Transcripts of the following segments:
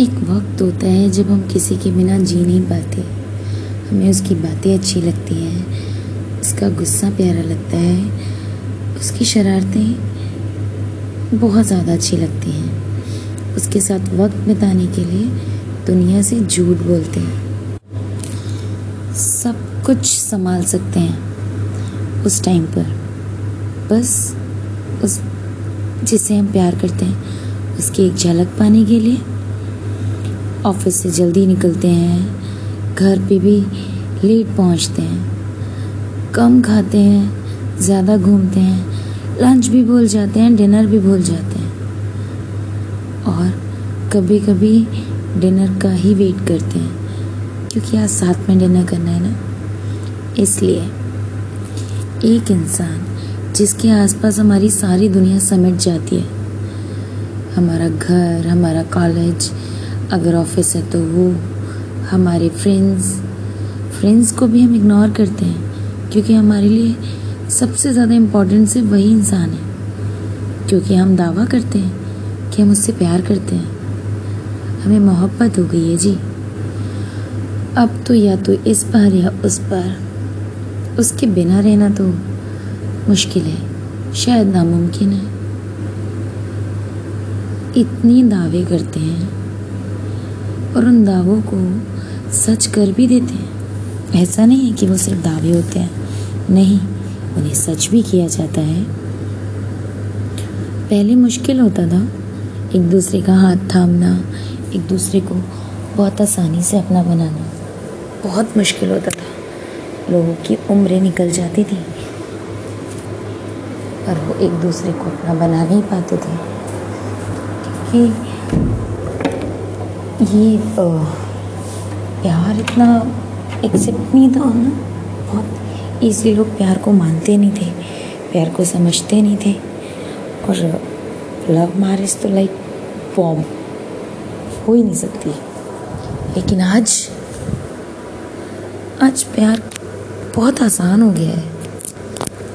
एक वक्त होता है जब हम किसी के बिना जी नहीं पाते। हमें उसकी बातें अच्छी लगती हैं, उसका गुस्सा प्यारा लगता है, उसकी शरारतें बहुत ज़्यादा अच्छी लगती हैं। उसके साथ वक्त बिताने के लिए दुनिया से झूठ बोलते हैं। सब कुछ संभाल सकते हैं उस टाइम पर। बस उस जिसे हम प्यार करते हैं, उसकी एक झलक पाने के लिए ऑफ़िस से जल्दी निकलते हैं, घर पे भी लेट पहुँचते हैं। कम खाते हैं, ज़्यादा घूमते हैं, लंच भी भूल जाते हैं, डिनर भी भूल जाते हैं। और कभी कभी डिनर का ही वेट करते हैं, क्योंकि आज साथ में डिनर करना है ना। इसलिए एक इंसान जिसके आसपास हमारी सारी दुनिया समेट जाती है, हमारा घर, हमारा कॉलेज अगर ऑफ़िस है तो वो हमारे फ्रेंड्स फ्रेंड्स को भी हम इग्नोर करते हैं, क्योंकि हमारे लिए सबसे ज़्यादा इम्पोर्टेंट से वही इंसान है, क्योंकि हम दावा करते हैं कि हम उससे प्यार करते हैं। हमें मोहब्बत हो गई है जी। अब तो या तो इस पार या उस पार उसके बिना रहना तो मुश्किल है, शायद नामुमकिन है। इतनी दावे करते हैं। और उन दावों को सच कर भी देते हैं। ऐसा नहीं है कि वो सिर्फ़ दावे होते हैं। नहीं, उन्हें सच भी किया जाता है। पहले मुश्किल होता था एक दूसरे का हाथ थामना, एक दूसरे को बहुत आसानी से अपना बनाना। बहुत मुश्किल होता था। लोगों की उम्रें निकल जाती थी। पर वो एक दूसरे को अपना बना नहीं पाते थे। क्योंकि ये प्यार इतना एक्सेप्ट नहीं था ना। बहुत ईजी लोग प्यार को मानते नहीं थे, प्यार को समझते नहीं थे। और लव मैरिज तो लाइक बॉम हो ही नहीं सकती। लेकिन आज आज प्यार बहुत आसान हो गया है,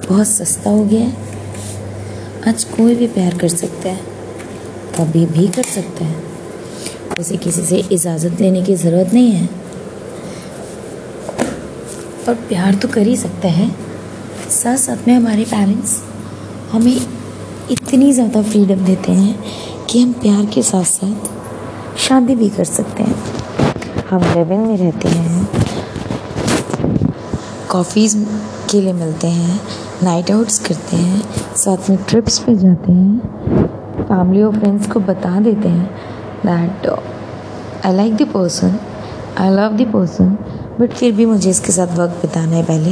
बहुत सस्ता हो गया है। आज कोई भी प्यार कर सकता है, कभी भी कर सकता है। उसे किसी से इजाज़त लेने की ज़रूरत नहीं है। और प्यार तो कर ही सकता है। साथ साथ में हमारे पेरेंट्स हमें इतनी ज़्यादा फ्रीडम देते हैं कि हम प्यार के साथ साथ शादी भी कर सकते हैं। हम लिविंग में रहते हैं। कॉफ़ीज़ के लिए मिलते हैं नाइट आउट्स करते हैं, साथ में ट्रिप्स पे जाते हैं। फैमिली और फ्रेंड्स को बता देते हैं that I like the person I love the person but फिर भी मुझे इसके साथ वक्त बिताना है पहले।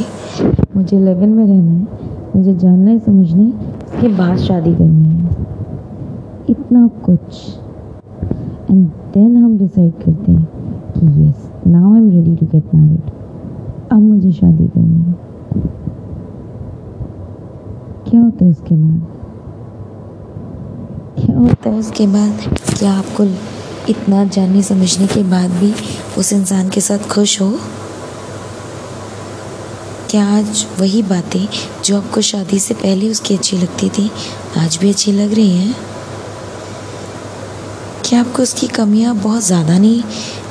मुझे लेवन में रहना है, मुझे जानना है, समझना है, इसके बाद शादी करनी है। इतना कुछ। एंड देन हम डिसाइड करते हैं कि yes now I am ready to get married अब मुझे शादी करनी है। क्या होता है उसके बाद? होता है उसके बाद? क्या आपको इतना जानने समझने के बाद भी उस इंसान के साथ खुश हो? क्या आज वही बातें जो आपको शादी से पहले उसकी अच्छी लगती थी, आज भी अच्छी लग रही हैं? क्या आपको उसकी कमियाँ बहुत ज़्यादा नहीं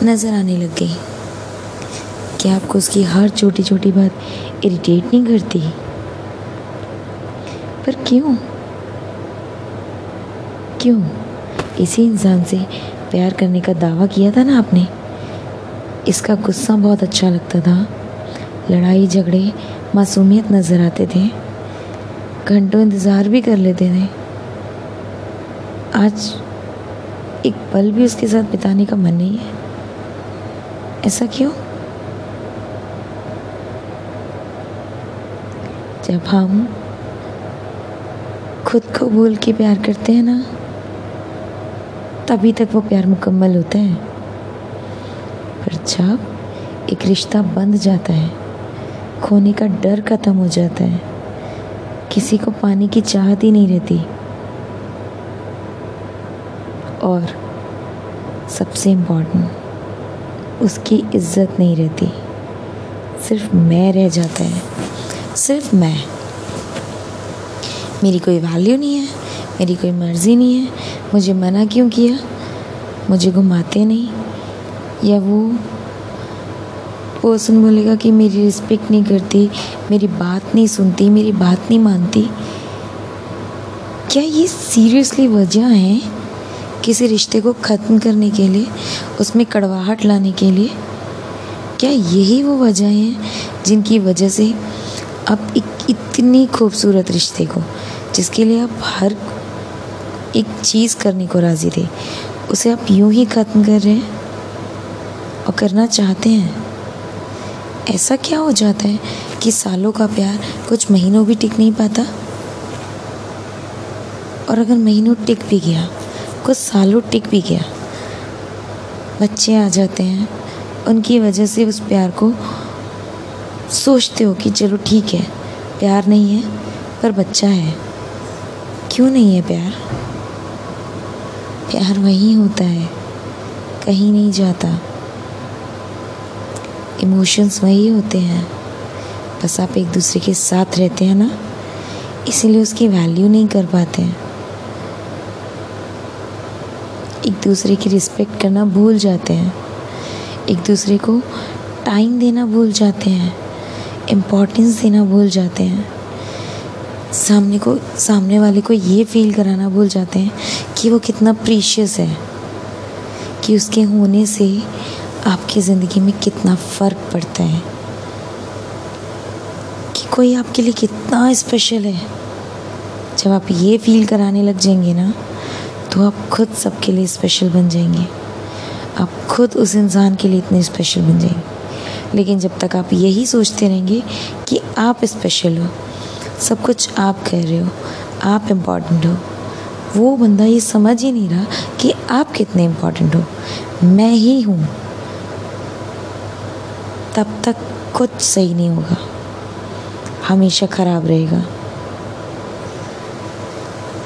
नज़र आने लग गई? क्या आपको उसकी हर छोटी छोटी बात इरिटेट नहीं करती? पर क्यों? क्यों? इसी इंसान से प्यार करने का दावा किया था ना आपने? इसका गुस्सा बहुत अच्छा लगता था। लड़ाई झगड़े, मासूमियत नज़र आते थे। घंटों इंतज़ार भी कर लेते थे। आज एक पल भी उसके साथ बिताने का मन नहीं है। ऐसा क्यों? जब हम खुद को भूल के प्यार करते हैं ना तभी तक वो प्यार मुकम्मल होता है। पर जब एक रिश्ता बंध जाता है, खोने का डर ख़त्म हो जाता है, किसी को पाने की चाहत ही नहीं रहती। और सबसे इम्पोर्टेंट उसकी इज़्ज़त नहीं रहती। सिर्फ़ मैं रह जाता है। सिर्फ़ मैं। मेरी कोई वैल्यू नहीं है, मेरी कोई मर्ज़ी नहीं है मुझे मना क्यों किया? मुझे घुमाते नहीं। या वो पर्सन बोलेगा कि मेरी रिस्पेक्ट नहीं करती, मेरी बात नहीं सुनती, मेरी बात नहीं मानती। क्या ये सीरियसली वजह है किसी रिश्ते को ख़त्म करने के लिए, उसमें कड़वाहट लाने के लिए? क्या यही वो वजह हैं जिनकी वजह से आप इतनी खूबसूरत रिश्ते को, जिसके लिए आप हर एक चीज़ करने को राज़ी थे। उसे आप यूँ ही ख़त्म कर रहे हैं और करना चाहते हैं। ऐसा क्या हो जाता है कि सालों का प्यार कुछ महीनों भी टिक नहीं पाता? और अगर महीनों टिक भी गया, कुछ सालों टिक भी गया, बच्चे आ जाते हैं, उनकी वजह से उस प्यार को सोचते हो कि चलो ठीक है, प्यार नहीं है, पर बच्चा है। क्यों नहीं है प्यार? प्यार वहीं होता है। कहीं नहीं जाता। इमोशंस वही होते हैं। बस आप एक दूसरे के साथ रहते हैं ना। इसीलिए उसकी वैल्यू नहीं कर पाते हैं। एक दूसरे की रिस्पेक्ट करना भूल जाते हैं। एक दूसरे को टाइम देना भूल जाते हैं। इम्पोर्टेंस देना भूल जाते हैं। सामने को, सामने वाले को ये फील कराना भूल जाते हैं कि वो कितना प्रीशियस है, कि उसके होने से आपकी ज़िंदगी में कितना फ़र्क पड़ता है, कि कोई आपके लिए कितना स्पेशल है। जब आप ये फील कराने लग जाएँगे ना तो आप खुद सबके लिए स्पेशल बन जाएँगे। आप खुद उस इंसान के लिए इतने स्पेशल बन जाएँगे। लेकिन जब तक आप यही सोचते रहेंगे कि आप स्पेशल हो सब कुछ आप कर रहे हो, आप इंपॉर्टेंट हो। वो बंदा ये समझ ही नहीं रहा कि आप कितने इंपॉर्टेंट हो। मैं ही हूँ। तब तक कुछ सही नहीं होगा। हमेशा ख़राब रहेगा।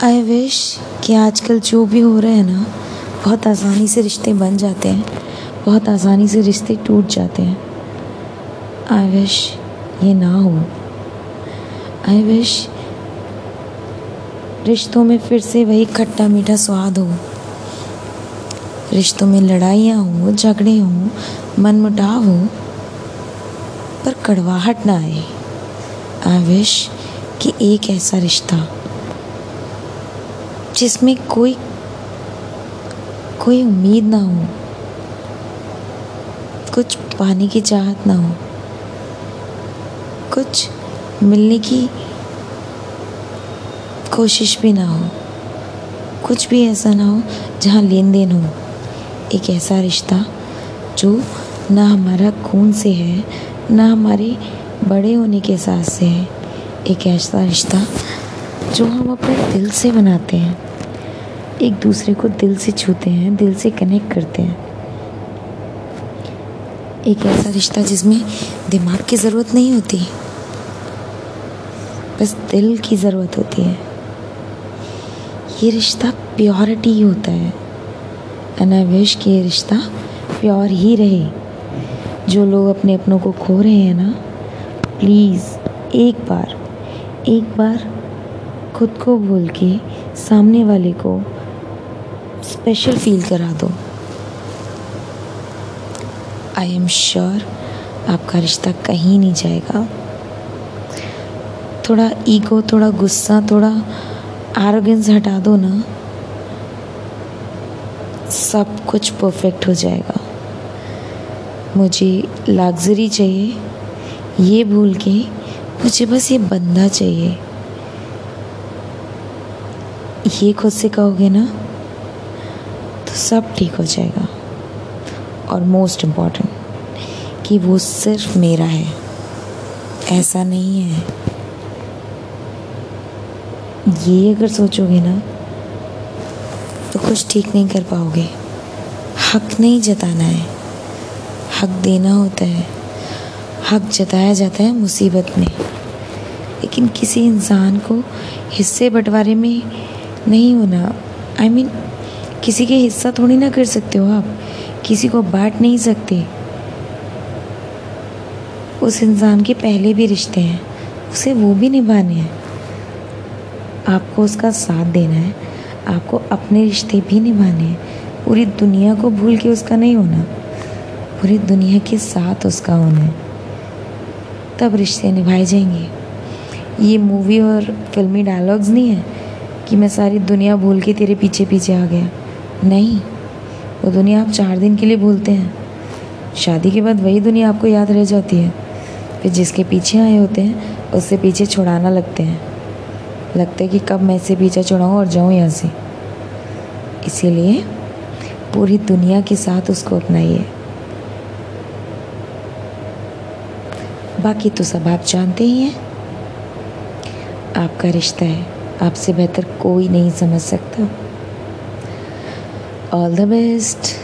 आई विश कि आजकल जो भी हो रहा है ना, बहुत आसानी से रिश्ते बन जाते हैं। बहुत आसानी से रिश्ते टूट जाते हैं। आई विश ये ना हो। आई विश रिश्तों में फिर से वही खट्टा मीठा स्वाद हो। रिश्तों में लड़ाइयाँ हो, झगड़े हों मन मुटाव हो, पर कड़वाहट ना आए। आई विश कि एक ऐसा रिश्ता, जिसमें कोई कोई उम्मीद ना हो, कुछ पाने की चाहत ना हो, कुछ मिलने की कोशिश भी ना हो। कुछ भी ऐसा ना हो जहाँ लेन देन हो। एक ऐसा रिश्ता जो ना हमारा खून से है, ना हमारे बड़े होने के एहसास से है। एक ऐसा रिश्ता जो हम अपने दिल से बनाते हैं। एक दूसरे को दिल से छूते हैं, दिल से कनेक्ट करते हैं। एक ऐसा रिश्ता जिसमें दिमाग की ज़रूरत नहीं होती। बस दिल की ज़रूरत होती है। ये रिश्ता प्योरिटी ही होता है। एंड आई विश कि ये रिश्ता प्योर ही रहे। जो लोग अपने अपनों को खो रहे हैं ना प्लीज़ एक बार एक बार खुद को भूल के सामने वाले को स्पेशल फील करा दो। आई एम श्योर आपका रिश्ता कहीं नहीं जाएगा। थोड़ा ईगो थोड़ा गुस्सा, थोड़ा आरोगेंस हटा दो ना, सब कुछ परफेक्ट हो जाएगा। मुझे लग्ज़री चाहिए, ये भूल के मुझे बस ये बंदा चाहिए। ये खुद से कहोगे ना तो सब ठीक हो जाएगा। और मोस्ट इंपॉर्टेंट कि वो सिर्फ़ मेरा है। ऐसा नहीं है। ये अगर सोचोगे ना तो कुछ ठीक नहीं कर पाओगे। हक नहीं जताना है। हक देना होता है। हक जताया जाता है मुसीबत में। लेकिन किसी इंसान को हिस्से बंटवारे में नहीं होना आई I मीन mean, किसी के हिस्सा थोड़ी ना कर सकते हो आप। किसी को बांट नहीं सकते। उस इंसान के पहले भी रिश्ते हैं। उसे वो भी निभाने हैं। आपको उसका साथ देना है। आपको अपने रिश्ते भी निभाने हैं। पूरी दुनिया को भूल के उसका नहीं होना। पूरी दुनिया के साथ उसका होना है। तब रिश्ते निभाए जाएँगे। ये मूवी और फिल्मी डायलॉग्स नहीं है कि मैं सारी दुनिया भूल के तेरे पीछे पीछे आ गया। नहीं। वो दुनिया आप चार दिन के लिए भूलते हैं। शादी के बाद वही दुनिया आपको याद रह जाती है। फिर जिसके पीछे आए होते हैं, उससे पीछे छुड़ाना लगते हैं। लगता है कि कब मैं इससे पीछे छुड़ाऊँ और जाऊँ यहाँ से। इसीलिए पूरी दुनिया के साथ उसको अपनाइए। बाकी तो सब आप जानते ही हैं। आपका रिश्ता है। आपसे बेहतर कोई नहीं समझ सकता। All the best